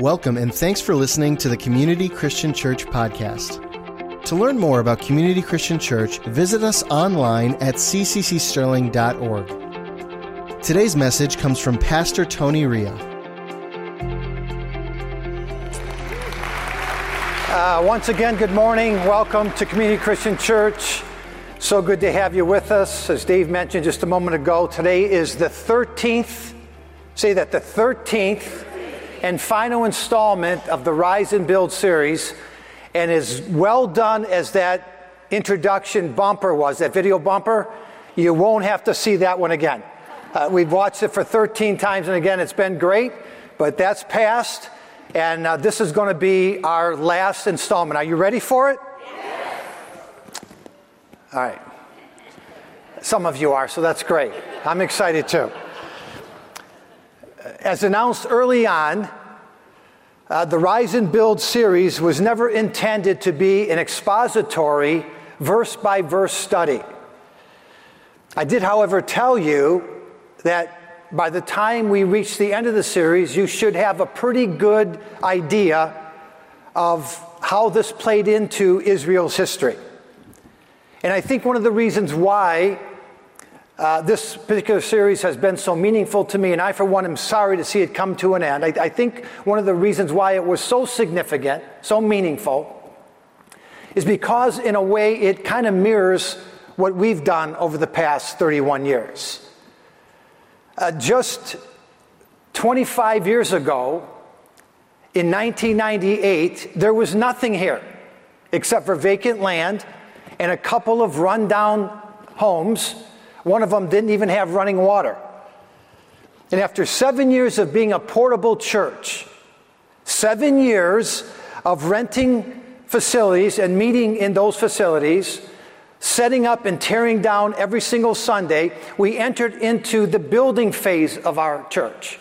Welcome and thanks for listening to the Community Christian Church podcast. To learn more about Community Christian Church, visit us online at cccsterling.org. Today's message comes from Pastor Tony Ria. Uh, once again, good morning. Welcome to Community Christian Church. So good to have you with us. As Dave mentioned just a moment ago, today is the 13th, say that, the 13th and final installment of the Rise and Build series. And as well done as that introduction bumper was, that video bumper, you won't have to see that one again. Uh, we've watched it for 13 times, and again, it's been great, but that's past. And uh, this is going to be our last installment. Are you ready for it? Yes. All right. Some of you are, so that's great. I'm excited too. As announced early on, uh, the Rise and Build series was never intended to be an expository, verse by verse study. I did, however, tell you that by the time we reach the end of the series, you should have a pretty good idea of how this played into Israel's history. And I think one of the reasons why uh, this particular series has been so meaningful to me, and I, for one, am sorry to see it come to an end. I, I think one of the reasons why it was so significant, so meaningful, is because, in a way, it kind of mirrors what we've done over the past 31 years. Uh, just 25 years ago, in 1998, there was nothing here except for vacant land and a couple of rundown homes one of them didn't even have running water. And after seven years of being a portable church, seven years of renting facilities and meeting in those facilities, setting up and tearing down every single Sunday, we entered into the building phase of our church.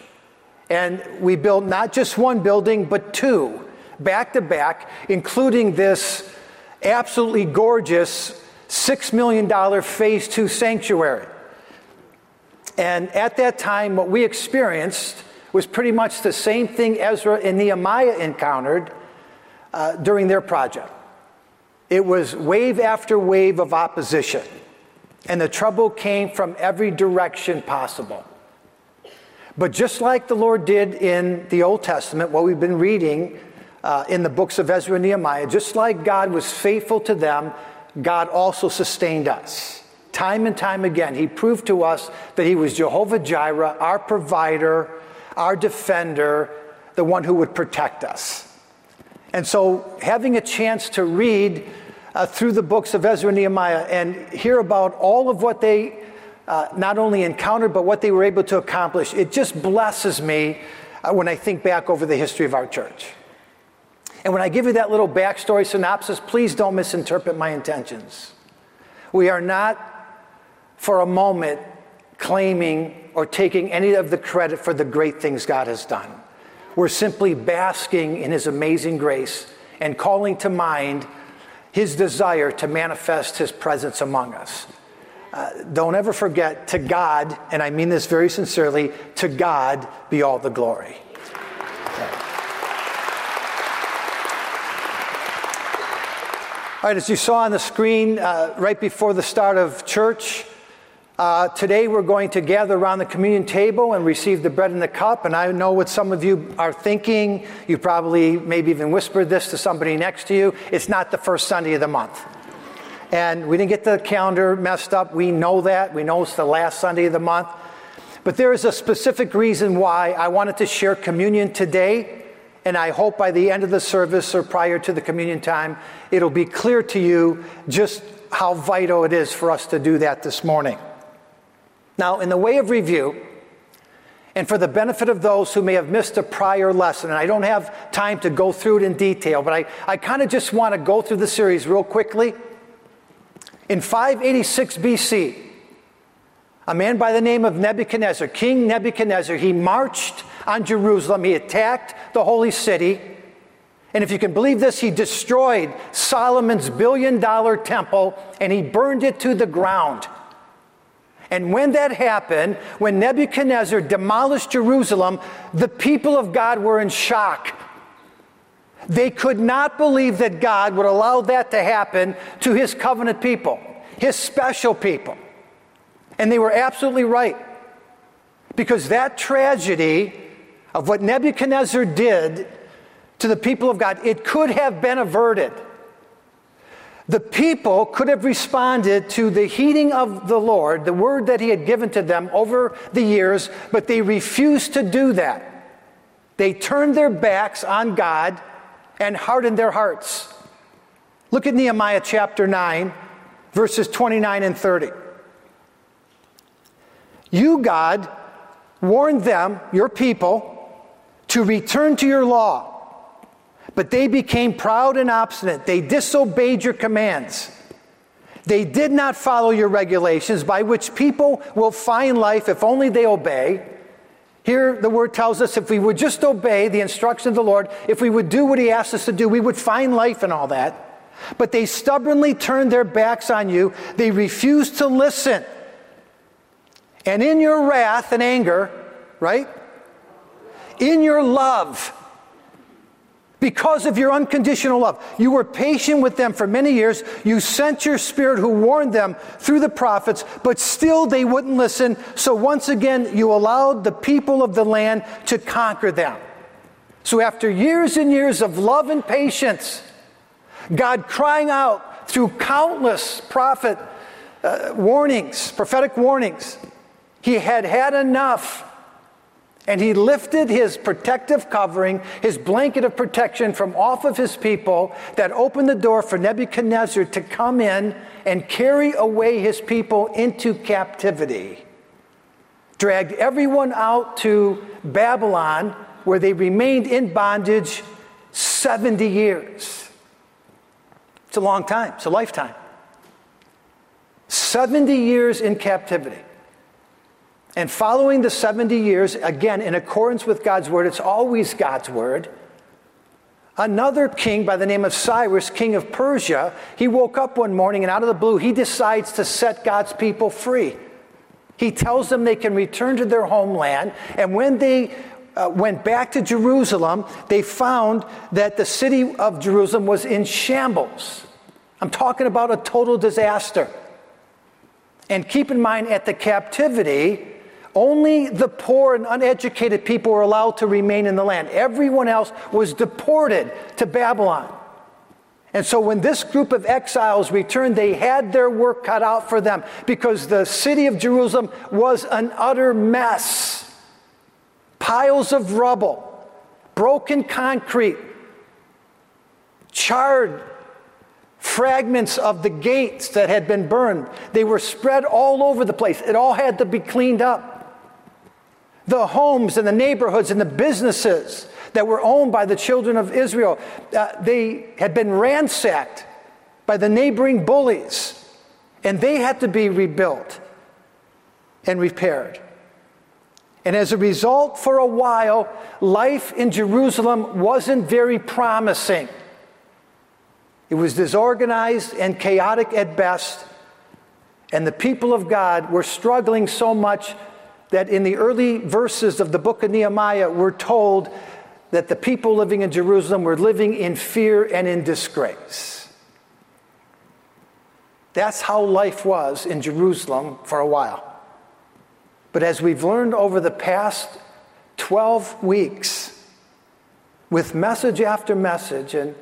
And we built not just one building, but two, back to back, including this absolutely gorgeous $6 million phase two sanctuary. And at that time, what we experienced was pretty much the same thing Ezra and Nehemiah encountered uh, during their project. It was wave after wave of opposition, and the trouble came from every direction possible. But just like the Lord did in the Old Testament, what we've been reading uh, in the books of Ezra and Nehemiah, just like God was faithful to them God also sustained us. Time and time again, He proved to us that He was Jehovah Jireh, our provider, our defender, the one who would protect us. And so, having a chance to read uh, through the books of Ezra and Nehemiah and hear about all of what they uh, not only encountered, but what they were able to accomplish, it just blesses me uh, when I think back over the history of our church. And when I give you that little backstory synopsis, please don't misinterpret my intentions. We are not for a moment claiming or taking any of the credit for the great things God has done. We're simply basking in His amazing grace and calling to mind His desire to manifest His presence among us. Uh, don't ever forget, to God, and I mean this very sincerely, to God be all the glory. All right, as you saw on the screen uh, right before the start of church, uh, today we're going to gather around the communion table and receive the bread and the cup. And I know what some of you are thinking. You probably maybe even whispered this to somebody next to you. It's not the first Sunday of the month. And we didn't get the calendar messed up. We know that. We know it's the last Sunday of the month. But there is a specific reason why I wanted to share communion today and I hope by the end of the service or prior to the communion time, it'll be clear to you just how vital it is for us to do that this morning. Now, in the way of review, and for the benefit of those who may have missed a prior lesson, and I don't have time to go through it in detail, but I, I kind of just want to go through the series real quickly. In 586 BC, a man by the name of Nebuchadnezzar, King Nebuchadnezzar, he marched on Jerusalem. He attacked the holy city. And if you can believe this, he destroyed Solomon's billion dollar temple and he burned it to the ground. And when that happened, when Nebuchadnezzar demolished Jerusalem, the people of God were in shock. They could not believe that God would allow that to happen to his covenant people, his special people. And they were absolutely right. Because that tragedy of what Nebuchadnezzar did to the people of God, it could have been averted. The people could have responded to the heeding of the Lord, the word that He had given to them over the years, but they refused to do that. They turned their backs on God and hardened their hearts. Look at Nehemiah chapter 9, verses 29 and 30. You, God, warned them, your people, to return to your law but they became proud and obstinate. They disobeyed your commands. They did not follow your regulations by which people will find life if only they obey. Here, the word tells us if we would just obey the instruction of the Lord, if we would do what He asked us to do, we would find life and all that. But they stubbornly turned their backs on you. They refused to listen. And in your wrath and anger, right? In your love, because of your unconditional love. You were patient with them for many years. You sent your spirit who warned them through the prophets, but still they wouldn't listen. So once again, you allowed the people of the land to conquer them. So after years and years of love and patience, God crying out through countless prophet uh, warnings, prophetic warnings, he had had enough and he lifted his protective covering, his blanket of protection from off of his people that opened the door for Nebuchadnezzar to come in and carry away his people into captivity. Dragged everyone out to Babylon, where they remained in bondage 70 years. It's a long time, it's a lifetime. 70 years in captivity. And following the 70 years, again, in accordance with God's word, it's always God's word. Another king by the name of Cyrus, king of Persia, he woke up one morning and out of the blue, he decides to set God's people free. He tells them they can return to their homeland. And when they uh, went back to Jerusalem, they found that the city of Jerusalem was in shambles. I'm talking about a total disaster. And keep in mind, at the captivity, only the poor and uneducated people were allowed to remain in the land. Everyone else was deported to Babylon. And so when this group of exiles returned, they had their work cut out for them because the city of Jerusalem was an utter mess. Piles of rubble, broken concrete, charred fragments of the gates that had been burned. They were spread all over the place. It all had to be cleaned up the homes and the neighborhoods and the businesses that were owned by the children of Israel. Uh, they had been ransacked by the neighboring bullies, and they had to be rebuilt and repaired. And as a result, for a while, life in Jerusalem wasn't very promising. It was disorganized and chaotic at best, and the people of God were struggling so much that in the early verses of the book of Nehemiah, we're told that the people living in Jerusalem were living in fear and in disgrace. That's how life was in Jerusalem for a while. But as we've learned over the past 12 weeks, with message after message and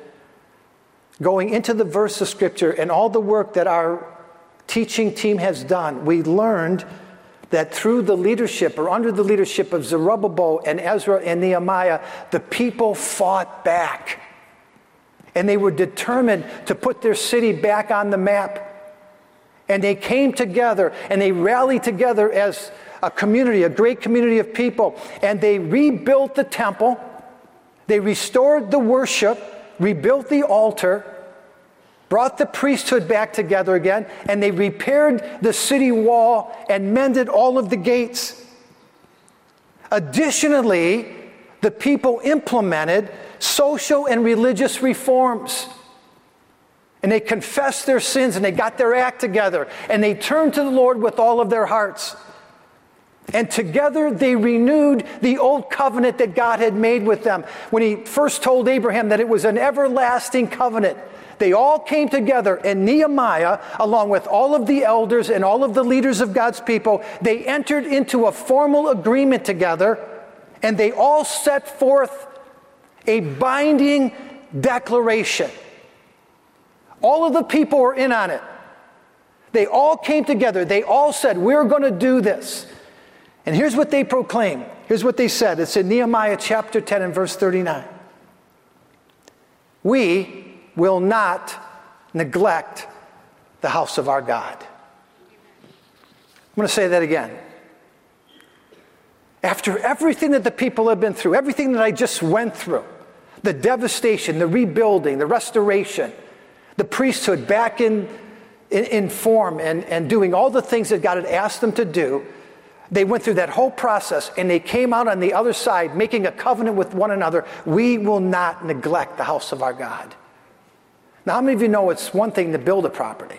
going into the verse of Scripture and all the work that our teaching team has done, we learned that through the leadership or under the leadership of Zerubbabel and Ezra and Nehemiah, the people fought back. And they were determined to put their city back on the map. And they came together and they rallied together as a community, a great community of people. And they rebuilt the temple, they restored the worship, rebuilt the altar brought the priesthood back together again, and they repaired the city wall and mended all of the gates. Additionally, the people implemented social and religious reforms. And they confessed their sins and they got their act together and they turned to the Lord with all of their hearts. And together they renewed the old covenant that God had made with them. When he first told Abraham that it was an everlasting covenant, they all came together, and Nehemiah, along with all of the elders and all of the leaders of God's people, they entered into a formal agreement together, and they all set forth a binding declaration. All of the people were in on it. They all came together. They all said, We're going to do this. And here's what they proclaimed. Here's what they said. It's in Nehemiah chapter 10 and verse 39. We will not neglect the house of our God. I'm going to say that again. After everything that the people have been through, everything that I just went through, the devastation, the rebuilding, the restoration, the priesthood back in, in, in, form and, and doing all the things that God had asked them to do. They went through that whole process and they came out on the other side making a covenant with one another. We will not neglect the house of our God. Now, how many of you know it's one thing to build a property?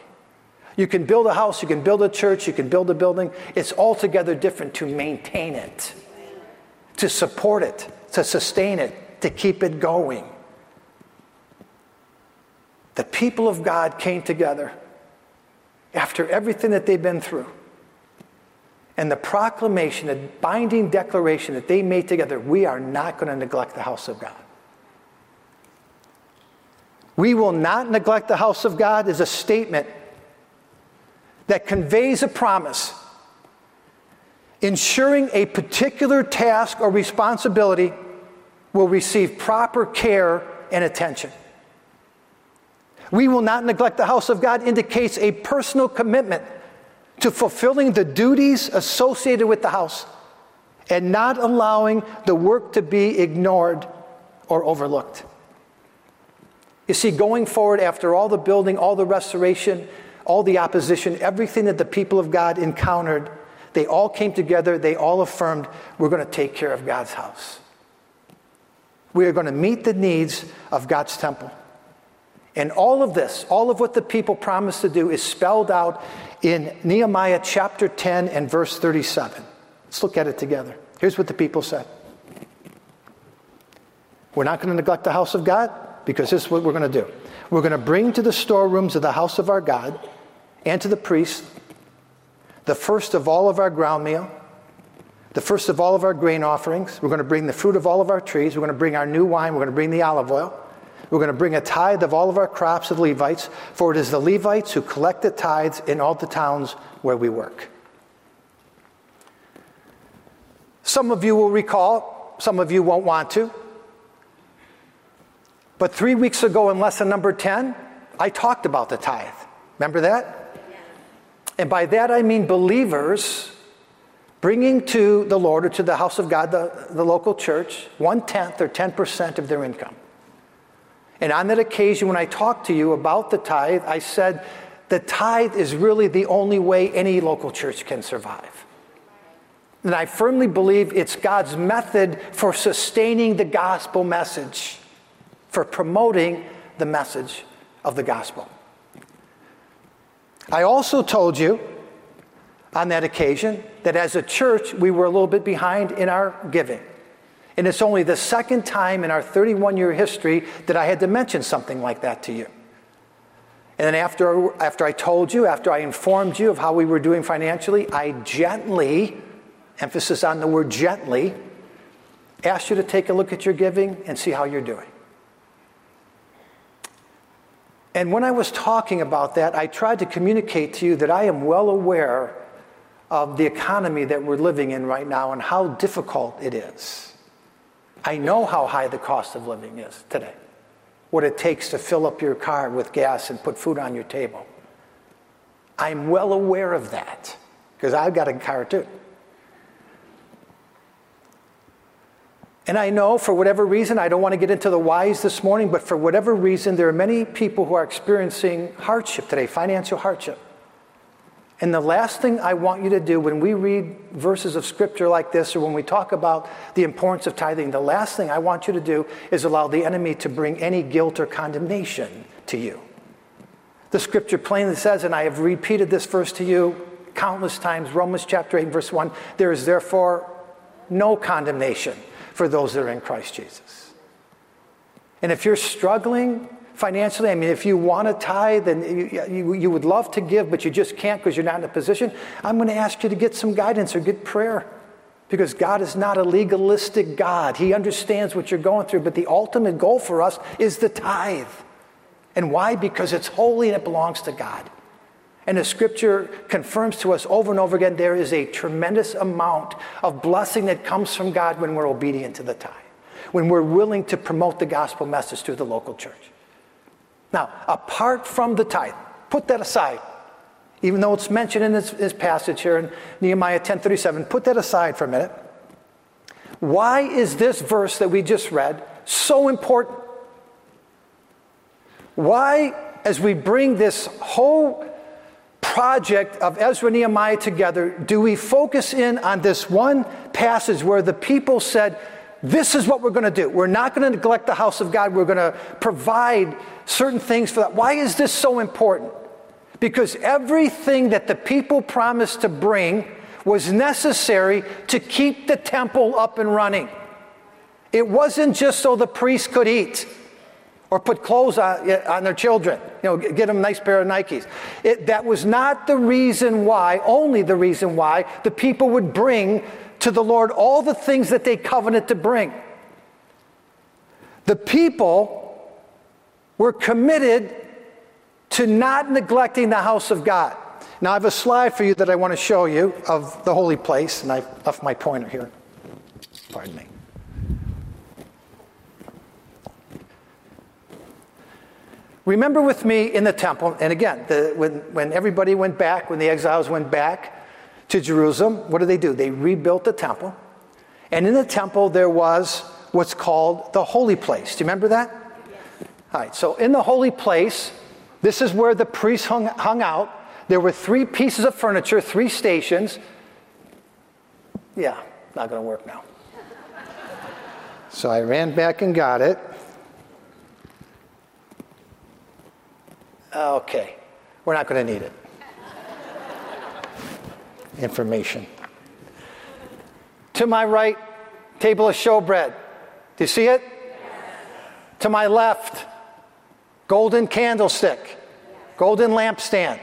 You can build a house, you can build a church, you can build a building. It's altogether different to maintain it, to support it, to sustain it, to keep it going. The people of God came together after everything that they've been through. And the proclamation, the binding declaration that they made together we are not going to neglect the house of God. We will not neglect the house of God is a statement that conveys a promise, ensuring a particular task or responsibility will receive proper care and attention. We will not neglect the house of God indicates a personal commitment to fulfilling the duties associated with the house and not allowing the work to be ignored or overlooked. You see, going forward after all the building, all the restoration, all the opposition, everything that the people of God encountered, they all came together, they all affirmed, we're going to take care of God's house. We are going to meet the needs of God's temple. And all of this, all of what the people promised to do, is spelled out in Nehemiah chapter 10 and verse 37. Let's look at it together. Here's what the people said We're not going to neglect the house of God because this is what we're going to do. We're going to bring to the storerooms of the house of our God and to the priests the first of all of our ground meal the first of all of our grain offerings. We're going to bring the fruit of all of our trees. We're going to bring our new wine. We're going to bring the olive oil. We're going to bring a tithe of all of our crops of Levites, for it is the Levites who collect the tithes in all the towns where we work. Some of you will recall, some of you won't want to. But three weeks ago in lesson number 10, I talked about the tithe. Remember that? And by that I mean believers bringing to the Lord or to the house of God, the, the local church, one tenth or 10% of their income. And on that occasion, when I talked to you about the tithe, I said the tithe is really the only way any local church can survive. And I firmly believe it's God's method for sustaining the gospel message, for promoting the message of the gospel. I also told you on that occasion that as a church, we were a little bit behind in our giving. And it's only the second time in our 31 year history that I had to mention something like that to you. And then after, after I told you, after I informed you of how we were doing financially, I gently, emphasis on the word gently, asked you to take a look at your giving and see how you're doing. And when I was talking about that, I tried to communicate to you that I am well aware of the economy that we're living in right now and how difficult it is. I know how high the cost of living is today, what it takes to fill up your car with gas and put food on your table. I'm well aware of that because I've got a car too. And I know for whatever reason, I don't want to get into the whys this morning, but for whatever reason, there are many people who are experiencing hardship today, financial hardship. And the last thing I want you to do when we read verses of scripture like this or when we talk about the importance of tithing, the last thing I want you to do is allow the enemy to bring any guilt or condemnation to you. The scripture plainly says, and I have repeated this verse to you countless times. Romans chapter 8, verse 1 there is therefore no condemnation for those that are in Christ Jesus. And if you're struggling financially, I mean, if you want to tithe and you, you, you would love to give, but you just can't because you're not in a position, I'm going to ask you to get some guidance or get prayer. Because God is not a legalistic God. He understands what you're going through, but the ultimate goal for us is the tithe. And why? Because it's holy and it belongs to God. And the scripture confirms to us over and over again there is a tremendous amount of blessing that comes from God when we're obedient to the tithe, when we're willing to promote the gospel message to the local church. Now, apart from the tithe, put that aside even though it's mentioned in this, this passage here in Nehemiah 10:37. Put that aside for a minute. Why is this verse that we just read so important? Why, as we bring this whole project of Ezra Nehemiah together, do we focus in on this one passage where the people said, This is what we're going to do. We're not going to neglect the house of God. We're going to provide certain things for that. Why is this so important? Because everything that the people promised to bring was necessary to keep the temple up and running. It wasn't just so the priests could eat or put clothes on, on their children, you know, get them a nice pair of Nikes. It, that was not the reason why, only the reason why, the people would bring to the Lord all the things that they covenanted to bring. The people were committed to not neglecting the house of God. Now, I have a slide for you that I want to show you of the holy place, and I've left my pointer here. Pardon me. Remember with me in the temple, and again, the, when, when everybody went back, when the exiles went back to Jerusalem, what did they do? They rebuilt the temple. And in the temple, there was what's called the holy place. Do you remember that? All right, so in the holy place, this is where the priests hung, hung out. There were three pieces of furniture, three stations. Yeah, not going to work now. so I ran back and got it. Uh, okay, we're not going to need it. Information. To my right, table of showbread. Do you see it? Yes. To my left, golden candlestick, golden lampstand.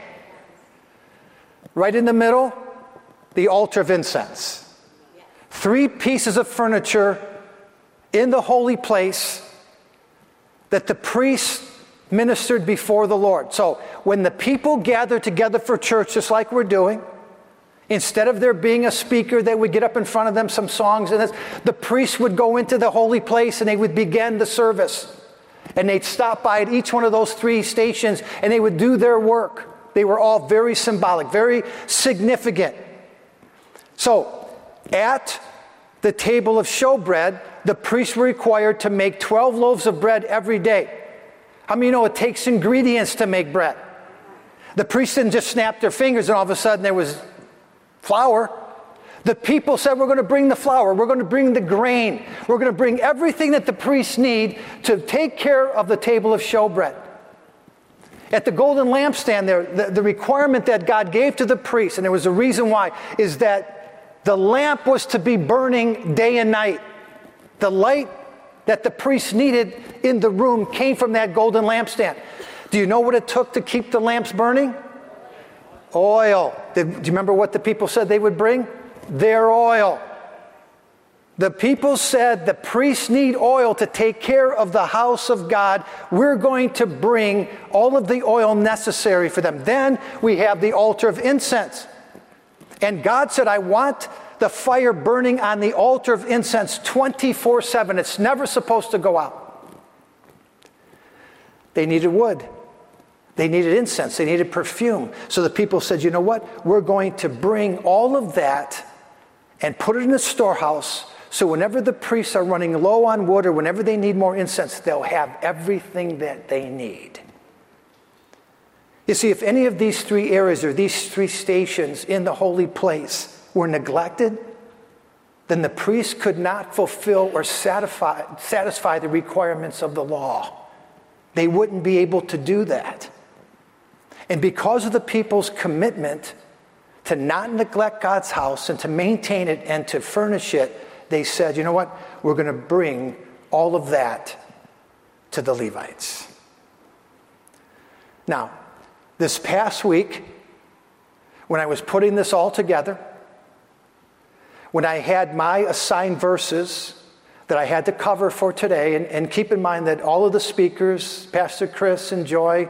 Right in the middle, the altar of incense. Three pieces of furniture in the holy place that the priests ministered before the Lord. So when the people gathered together for church, just like we're doing, instead of there being a speaker that would get up in front of them some songs and this, the priests would go into the holy place and they would begin the service. And they'd stop by at each one of those three stations and they would do their work. They were all very symbolic, very significant. So, at the table of showbread, the priests were required to make 12 loaves of bread every day. How many you know it takes ingredients to make bread? The priests didn't just snap their fingers and all of a sudden there was flour. The people said, We're going to bring the flour, we're going to bring the grain, we're going to bring everything that the priests need to take care of the table of showbread. At the golden lampstand, there, the, the requirement that God gave to the priests, and there was a reason why, is that the lamp was to be burning day and night. The light that the priests needed in the room came from that golden lampstand. Do you know what it took to keep the lamps burning? Oil. do you remember what the people said they would bring? their oil. The people said the priests need oil to take care of the house of God. We're going to bring all of the oil necessary for them. Then we have the altar of incense. And God said, I want the fire burning on the altar of incense 24 7. It's never supposed to go out. They needed wood. They needed incense. They needed perfume. So the people said, you know what? We're going to bring all of that and put it in a storehouse so whenever the priests are running low on wood or whenever they need more incense, they'll have everything that they need. You see, if any of these three areas or these three stations in the holy place were neglected, then the priests could not fulfill or satisfy, satisfy the requirements of the law. They wouldn't be able to do that. And because of the people's commitment to not neglect God's house and to maintain it and to furnish it, they said, you know what? We're going to bring all of that to the Levites. Now, this past week, when I was putting this all together, when I had my assigned verses that I had to cover for today, and, and keep in mind that all of the speakers, Pastor Chris and Joy,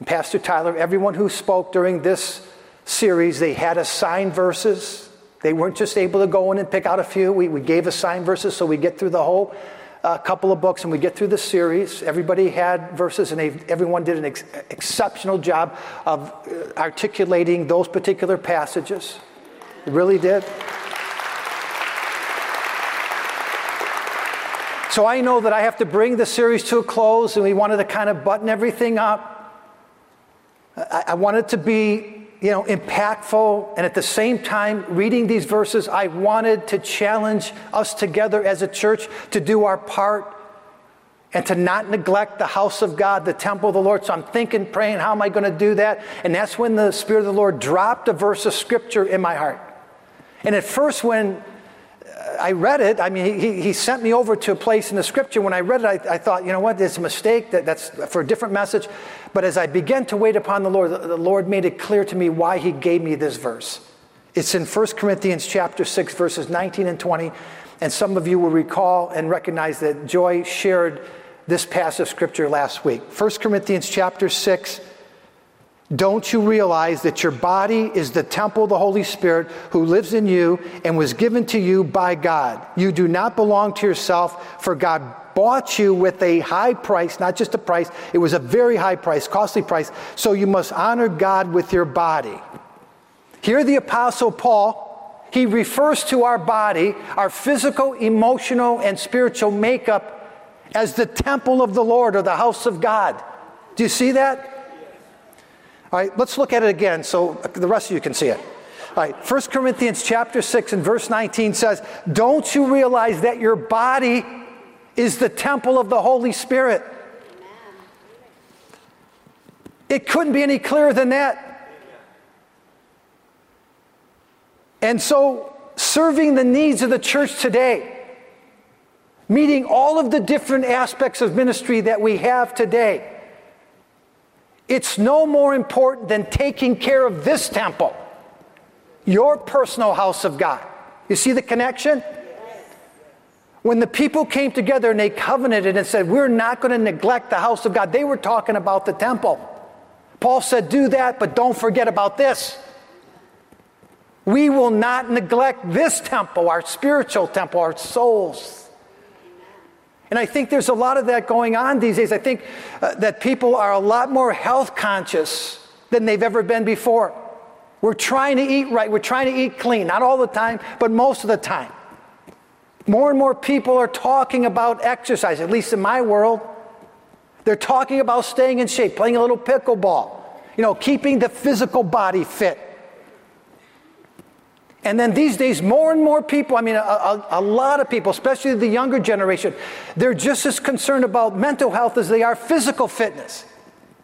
and Pastor Tyler, everyone who spoke during this series, they had assigned verses. They weren't just able to go in and pick out a few. We, we gave assigned verses so we get through the whole uh, couple of books and we get through the series. Everybody had verses and everyone did an ex- exceptional job of uh, articulating those particular passages. They really did. So I know that I have to bring the series to a close, and we wanted to kind of button everything up. I, I wanted to be, you know, impactful, and at the same time, reading these verses, I wanted to challenge us together as a church to do our part and to not neglect the house of God, the temple of the Lord. So I'm thinking, praying, how am I going to do that? And that's when the Spirit of the Lord dropped a verse of scripture in my heart. And at first, when I read it. I mean, he, he sent me over to a place in the scripture. When I read it, I, I thought, you know what, it's a mistake. That, that's for a different message. But as I began to wait upon the Lord, the, Lord made it clear to me why he gave me this verse. It's in 1 Corinthians chapter 6, verses 19 and 20. And some of you will recall and recognize that Joy shared this passage of scripture last week. 1 Corinthians chapter 6, don't you realize that your body is the temple of the Holy Spirit who lives in you and was given to you by God? You do not belong to yourself, for God bought you with a high price, not just a price, it was a very high price, costly price. So you must honor God with your body. Here, the Apostle Paul, he refers to our body, our physical, emotional, and spiritual makeup, as the temple of the Lord or the house of God. Do you see that? All right, let's look at it again so the rest of you can see it. All right, 1 Corinthians chapter 6 and verse 19 says, Don't you realize that your body is the temple of the Holy Spirit? It couldn't be any clearer than that. And so, serving the needs of the church today, meeting all of the different aspects of ministry that we have today, it's no more important than taking care of this temple, your personal house of God. You see the connection? When the people came together and they covenanted and said, We're not going to neglect the house of God, they were talking about the temple. Paul said, Do that, but don't forget about this. We will not neglect this temple, our spiritual temple, our souls. And I think there's a lot of that going on these days. I think uh, that people are a lot more health conscious than they've ever been before. We're trying to eat right, we're trying to eat clean, not all the time, but most of the time. More and more people are talking about exercise, at least in my world. They're talking about staying in shape, playing a little pickleball, you know, keeping the physical body fit. And then these days, more and more people, I mean, a, a, a, lot of people, especially the younger generation, they're just as concerned about mental health as they are physical fitness.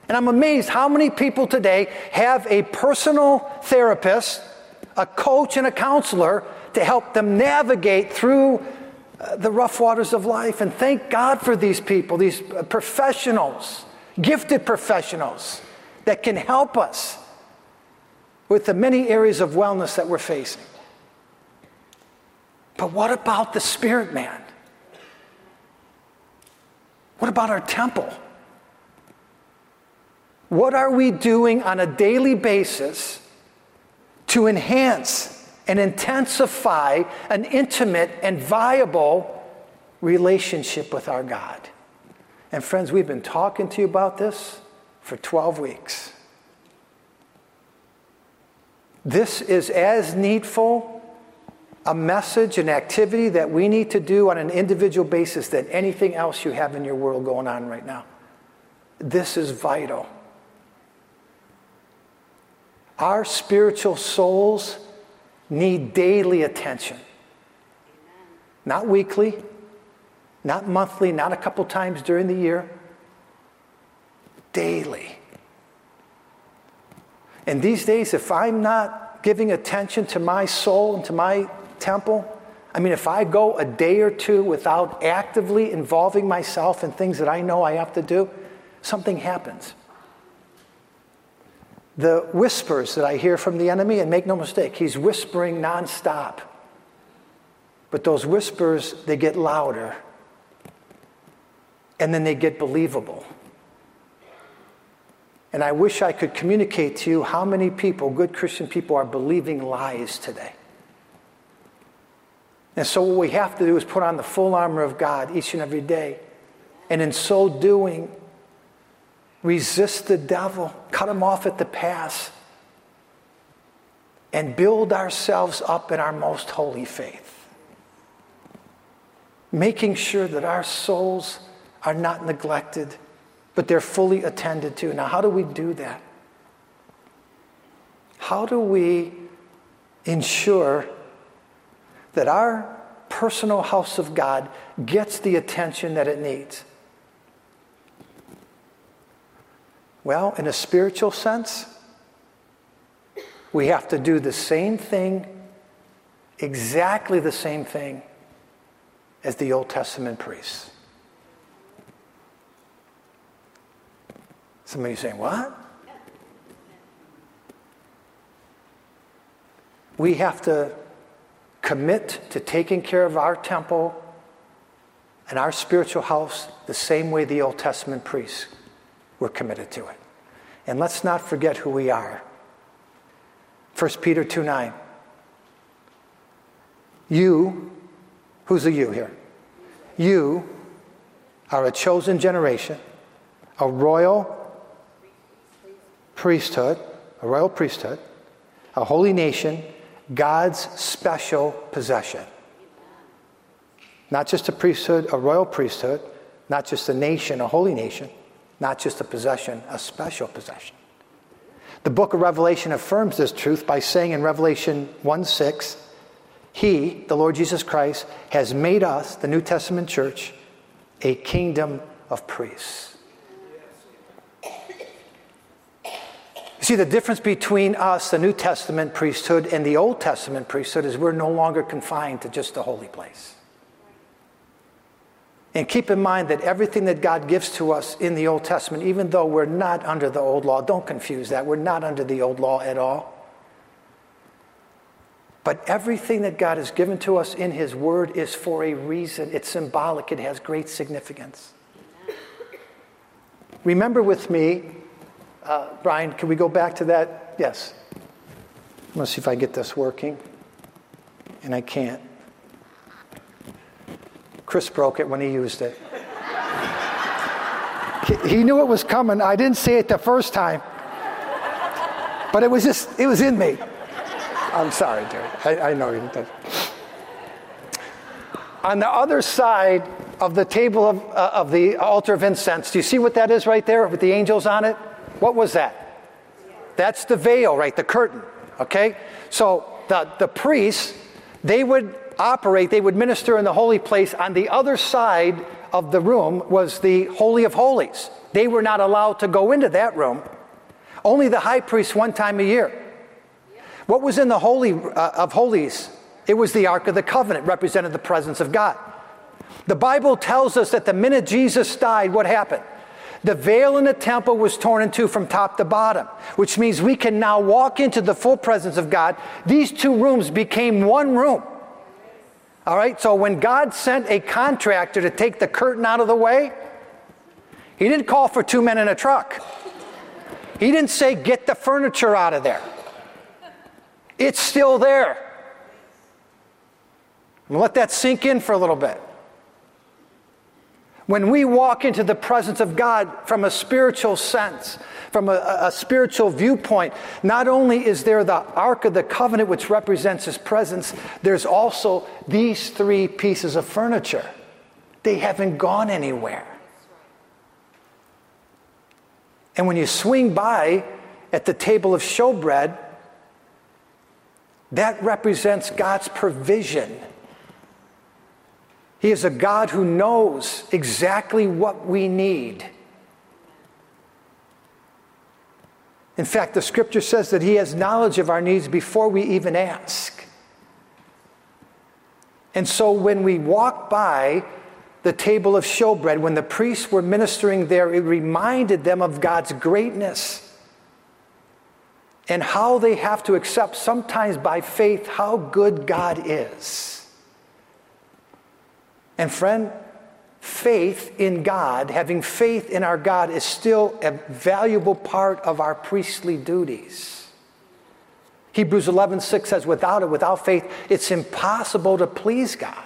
And I'm amazed how many people today have a personal therapist, a coach, and a counselor to help them navigate through uh, the rough waters of life. And thank God for these people, these uh, professionals, gifted professionals that can help us with the many areas of wellness that we're facing. But what about the spirit man? What about our temple? What are we doing on a daily basis to enhance and intensify an intimate and viable relationship with our God? And friends, we've been talking to you about this for 12 weeks. This is as needful a message, an activity that we need to do on an individual basis than anything else you have in your world going on right now. This is vital. Our spiritual souls need daily attention. Not weekly, not monthly, not a couple times during the year. Daily. And these days, if I'm not giving attention to my soul and to my temple, I mean, if I go a day or two without actively involving myself in things that I know I have to do, something happens. The whispers that I hear from the enemy, and make no mistake, he's whispering nonstop. But those whispers, they get louder. And then they get believable. And I wish I could communicate to you how many people, good Christian people, are believing lies today. And so, what we have to do is put on the full armor of God each and every day. And in so doing, resist the devil, cut him off at the pass, and build ourselves up in our most holy faith. Making sure that our souls are not neglected but they're fully attended to. Now, how do we do that? How do we ensure that our personal house of God gets the attention that it needs? Well, in a spiritual sense, we have to do the same thing, exactly the same thing, as the Old Testament priests. Somebody saying, What? We have to commit to taking care of our temple and our spiritual house the same way the Old Testament priests were committed to it. And let's not forget who we are. 1 Peter 2 9. You, who's a you here? You are a chosen generation, a royal priesthood, a royal priesthood, a holy nation, God's special possession. Not just a priesthood, a royal priesthood, not just a nation, a holy nation, not just a possession, a special possession. The book of Revelation affirms this truth by saying in Revelation 1 6, He, the Lord Jesus Christ, has made us, the New Testament church, a kingdom of priests. See, the difference between us, the New Testament priesthood, and the Old Testament priesthood is we're no longer confined to just the holy place. And keep in mind that everything that God gives to us in the Old Testament, even though we're not under the old law, don't confuse that. We're not under the old law at all. But everything that God has given to us in His Word is for a reason. It's symbolic, it has great significance. Remember with me uh, Brian, can we go back to that? Yes. I'm going to see if I get this working. And I can't. Chris broke it when he used it. he knew it was coming. I didn't see it the first time. But it was just, it was in me. I'm sorry, dude. I, I know you did. On the other side of the table of, uh, of the altar of incense, do you see what that is right there with the angels on it? What was that? That's the veil, right? The curtain. Okay? So the, the priests, they would operate, they would minister in the holy place. On the other side of the room was the Holy of Holies. They were not allowed to go into that room. Only the high priest one time a year. What was in the Holy uh, of Holies? It was the Ark of the Covenant, represented the presence of God. The Bible tells us that the minute Jesus died, what happened? The veil in the temple was torn in two from top to bottom, which means we can now walk into the full presence of God. These two rooms became one room. All right, so when God sent a contractor to take the curtain out of the way, he didn't call for two men in a truck. He didn't say, get the furniture out of there. It's still there. let that sink in for a little bit. When we walk into the presence of God from a spiritual sense, from a, a, spiritual viewpoint, not only is there the Ark of the Covenant, which represents His presence, there's also these three pieces of furniture. They haven't gone anywhere. And when you swing by at the table of showbread, that represents God's provision he is a God who knows exactly what we need. In fact, the scripture says that He has knowledge of our needs before we even ask. And so when we walk by the table of showbread, when the priests were ministering there, it reminded them of God's greatness and how they have to accept, sometimes by faith, how good God is. And friend, faith in God, having faith in our God, is still a valuable part of our priestly duties. Hebrews 11 6 says, without it, without faith, it's impossible to please God.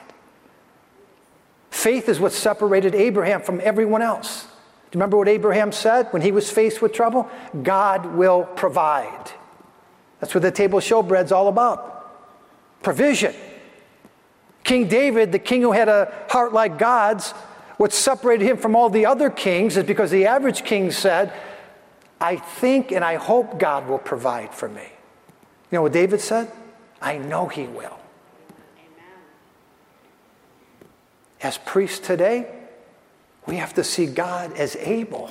Faith is what separated Abraham from everyone else. Do you remember what Abraham said when he was faced with trouble? God will provide. That's what the table showbread's all about. Provision. King David, the king who had a heart like God's, what separated him from all the other kings is because the average king said, I think and I hope God will provide for me. You know what David said? I know he will. As priests today, we have to see God as able,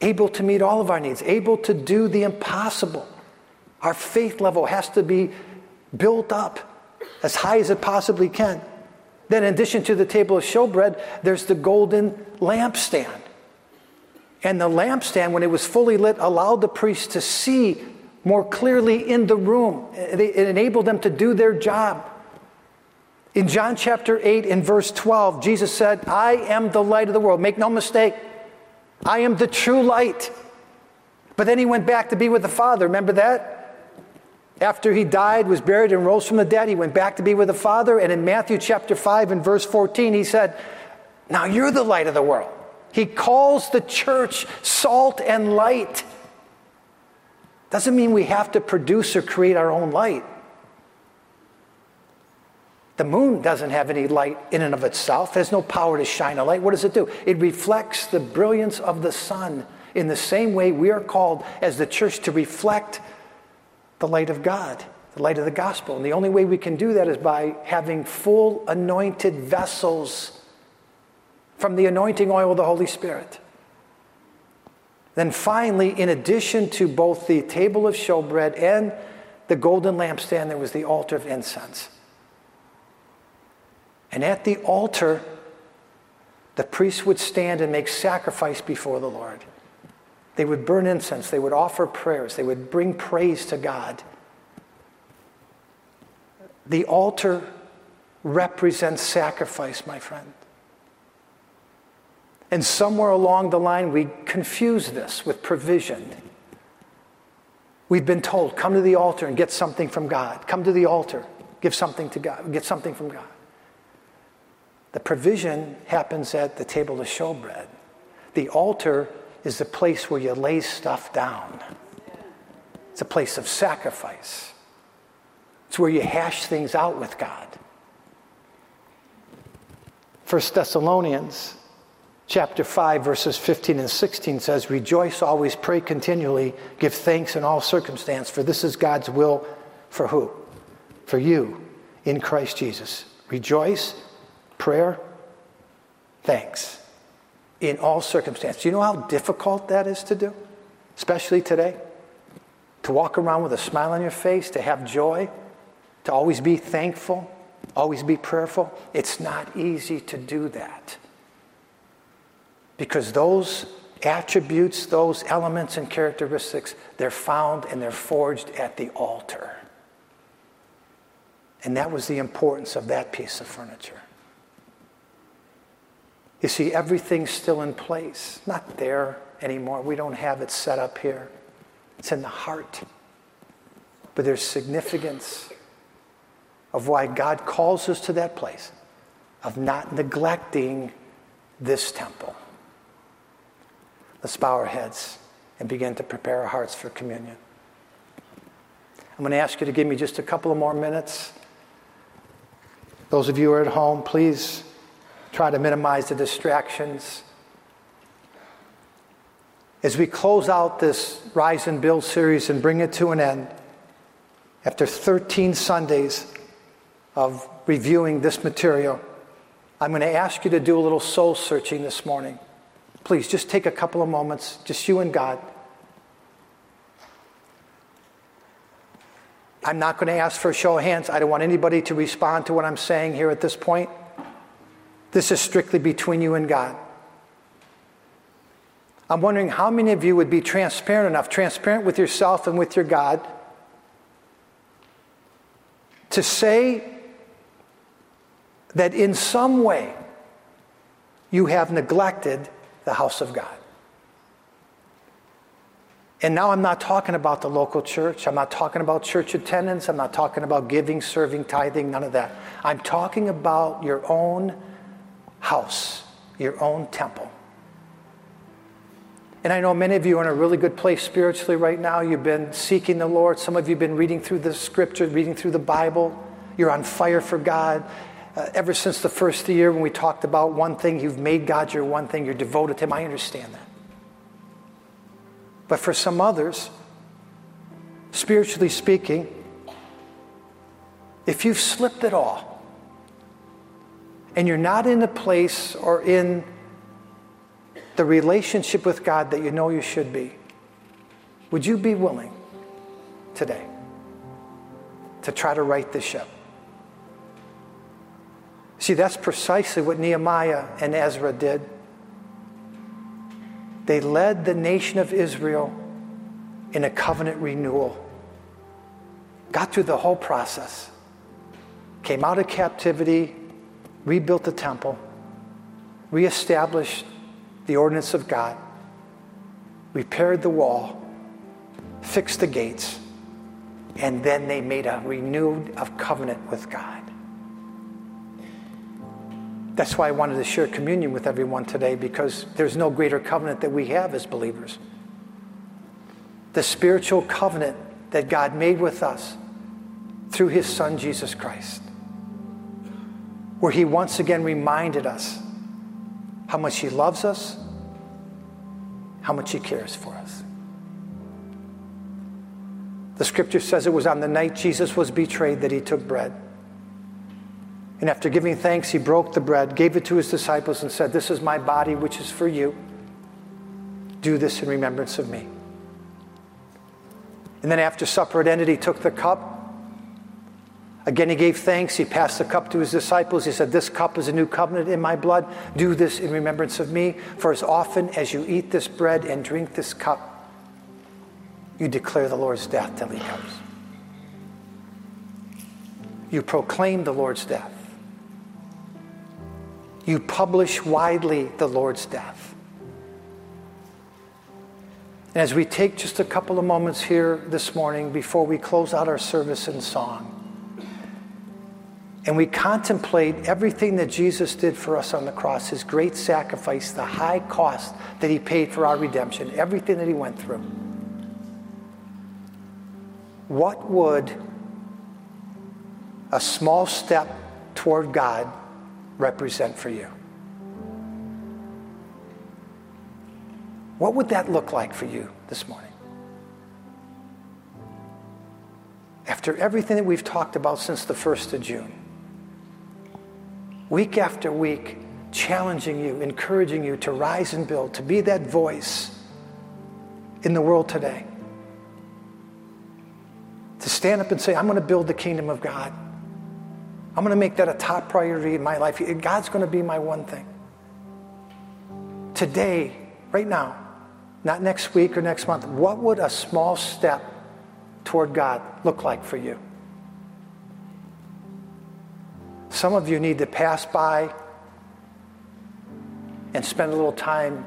able to meet all of our needs, able to do the impossible. Our faith level has to be built up as high as it possibly can. Then, in addition to the table of showbread, there's the golden lampstand. And the lampstand, when it was fully lit, allowed the priests to see more clearly in the room. It enabled them to do their job. In John chapter 8, in verse 12, Jesus said, I am the light of the world. Make no mistake, I am the true light. But then he went back to be with the Father. Remember that? After he died, was buried, and rose from the dead, he went back to be with the Father. And in Matthew chapter 5 and verse 14, he said, Now you're the light of the world. He calls the church salt and light. Doesn't mean we have to produce or create our own light. The moon doesn't have any light in and of itself, it has no power to shine a light. What does it do? It reflects the brilliance of the sun. In the same way, we are called as the church to reflect the light of God, the light of the gospel. And the only way we can do that is by having full anointed vessels from the anointing oil of the Holy Spirit. Then finally, in addition to both the table of showbread and the golden lampstand, there was the altar of incense. And at the altar, the priests would stand and make sacrifice before the Lord. They would burn incense, they would offer prayers, they would bring praise to God. The altar represents sacrifice, my friend. And somewhere along the line, we confuse this with provision. We've been told, come to the altar and get something from God. Come to the altar, give something to God, get something from God. The provision happens at the table of showbread. The altar is the place where you lay stuff down. It's a place of sacrifice. It's where you hash things out with God. First Thessalonians chapter 5 verses 15 and 16 says rejoice always pray continually give thanks in all circumstance for this is God's will for who for you in Christ Jesus rejoice prayer thanks in all circumstances. You know how difficult that is to do? Especially today? To walk around with a smile on your face, to have joy, to always be thankful, always be prayerful. It's not easy to do that. Because those attributes, those elements and characteristics, they're found and they're forged at the altar. And that was the importance of that piece of furniture. You see, everything's still in place, not there anymore. We don't have it set up here, it's in the heart. But there's significance of why God calls us to that place, of not neglecting this temple. Let's bow our heads and begin to prepare our hearts for communion. I'm going to ask you to give me just a couple of more minutes. Those of you who are at home, please try to minimize the distractions. As we close out this Rise and Build series and bring it to an end, after 13 Sundays of reviewing this material, I'm going to ask you to do a little soul searching this morning. Please just take a couple of moments, just you and God. I'm not going to ask for a show of hands. I don't want anybody to respond to what I'm saying here at this point. This is strictly between you and God. I'm wondering how many of you would be transparent enough, transparent with yourself and with your God, to say that in some way you have neglected the house of God. And now I'm not talking about the local church. I'm not talking about church attendance. I'm not talking about giving, serving, tithing, none of that. I'm talking about your own house, your own temple. And I know many of you are in a really good place spiritually right now. You've been seeking the Lord. Some of you have been reading through the scripture, reading through the Bible. You're on fire for God. Uh, ever since the first year when we talked about one thing, you've made God your one thing, you're devoted to Him. I understand that. But for some others, spiritually speaking, if you've slipped at all and you're not in the place or in the relationship with God that you know you should be, would you be willing today to try to right the ship? See, that's precisely what Nehemiah and Ezra did. They led the nation of Israel in a covenant renewal, got through the whole process, came out of captivity, rebuilt the temple, reestablished the ordinance of God, repaired the wall, fixed the gates, and then they made a renewed of covenant with God. That's why I wanted to share communion with everyone today because there's no greater covenant that we have as believers. The spiritual covenant that God made with us through his son Jesus Christ, where he once again reminded us how much He loves us, how much He cares for us. The scripture says it was on the night Jesus was betrayed that He took bread. And after giving thanks, He broke the bread, gave it to His disciples, and said, This is my body, which is for you. Do this in remembrance of me. And then after supper had ended, He took the cup Again, he gave thanks. He passed the cup to his disciples. He said, This cup is a new covenant in my blood. Do this in remembrance of me. For as often as you eat this bread and drink this cup, you declare the Lord's death till he comes. You proclaim the Lord's death. You publish widely the Lord's death. And as we take just a couple of moments here this morning before we close out our service in song, and we contemplate everything that Jesus did for us on the cross, his great sacrifice, the high cost that he paid for our redemption, everything that he went through, what would a small step toward God represent for you? What would that look like for you this morning? After everything that we've talked about since the 1st of June, week after week, challenging you, encouraging you to rise and build, to be that voice in the world today. To stand up and say, I'm going to build the kingdom of God. I'm going to make that a top priority in my life. God's going to be my one thing. Today, right now, not next week or next month, what would a small step toward God look like for you? Some of you need to pass by and spend a little time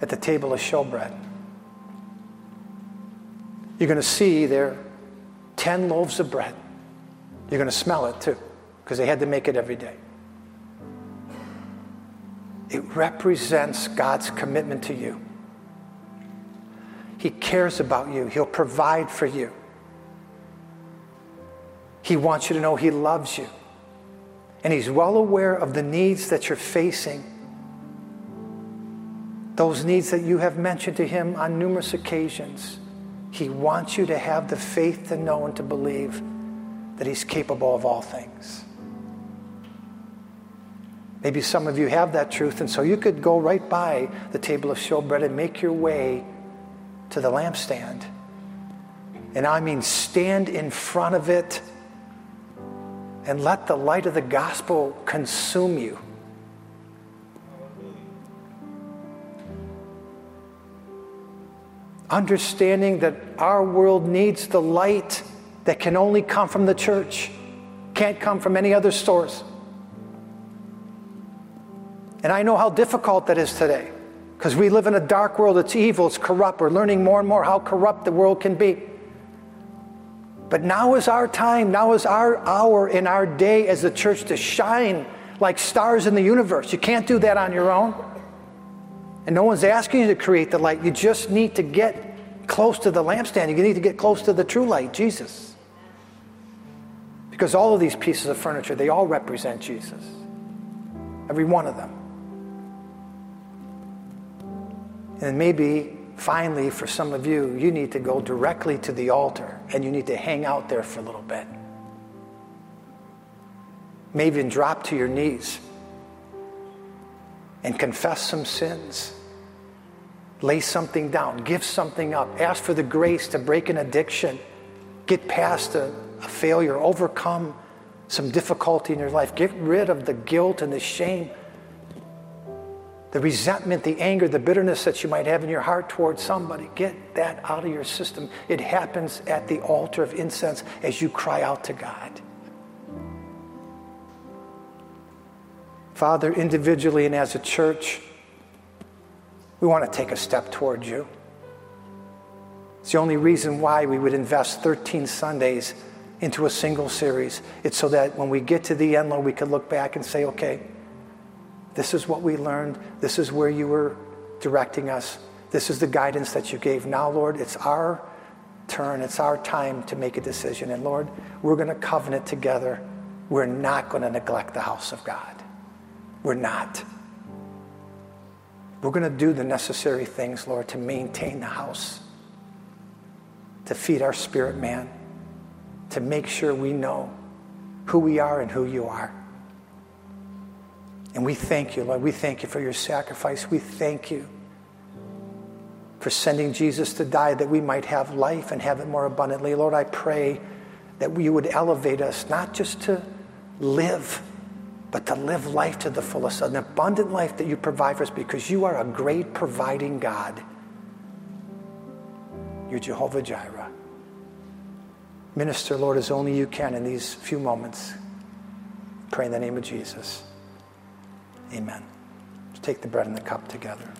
at the table of showbread. You're going to see there 10 loaves of bread. You're going to smell it too, because they had to make it every day. It represents God's commitment to you. He cares about you, He'll provide for you. He wants you to know He loves you. And He's well aware of the needs that you're facing. Those needs that you have mentioned to Him on numerous occasions. He wants you to have the faith to know and to believe that He's capable of all things. Maybe some of you have that truth, and so you could go right by the table of showbread and make your way to the lampstand And I mean, stand in front of it and let the light of the gospel consume you. Understanding that our world needs the light that can only come from the church, can't come from any other source. And I know how difficult that is today because we live in a dark world. It's evil, it's corrupt. We're learning more and more how corrupt the world can be. But now is our time, now is our hour in our day as the church to shine like stars in the universe. You can't do that on your own. And no one's asking you to create the light. You just need to get close to the lampstand. You need to get close to the true light, Jesus. Because all of these pieces of furniture, they all represent Jesus. Every one of them. And maybe finally, for some of you, you need to go directly to the altar and you need to hang out there for a little bit. Maybe even drop to your knees and confess some sins. Lay something down, give something up, ask for the grace to break an addiction, get past a, a failure, overcome some difficulty in your life, get rid of the guilt and the shame the resentment, the anger, the bitterness that you might have in your heart towards somebody. Get that out of your system. It happens at the altar of incense as you cry out to God. Father, individually and as a church, we want to take a step towards you. It's the only reason why we would invest 13 Sundays into a single series. It's so that when we get to the end, Lord, we can look back and say, okay, this is what we learned. This is where you were directing us. This is the guidance that you gave. Now, Lord, it's our turn. It's our time to make a decision. And Lord, we're going to covenant together. We're not going to neglect the house of God. We're not. We're going to do the necessary things, Lord, to maintain the house, to feed our spirit man, to make sure we know who we are and who you are. And we thank you, Lord. We thank you for your sacrifice. We thank you for sending Jesus to die that we might have life and have it more abundantly. Lord, I pray that you would elevate us not just to live, but to live life to the fullest, an abundant life that you provide for us because you are a great providing God. You're Jehovah Jireh. Minister, Lord, as only you can in these few moments. Pray in the name of Jesus. Amen. Let's take the bread and the cup together.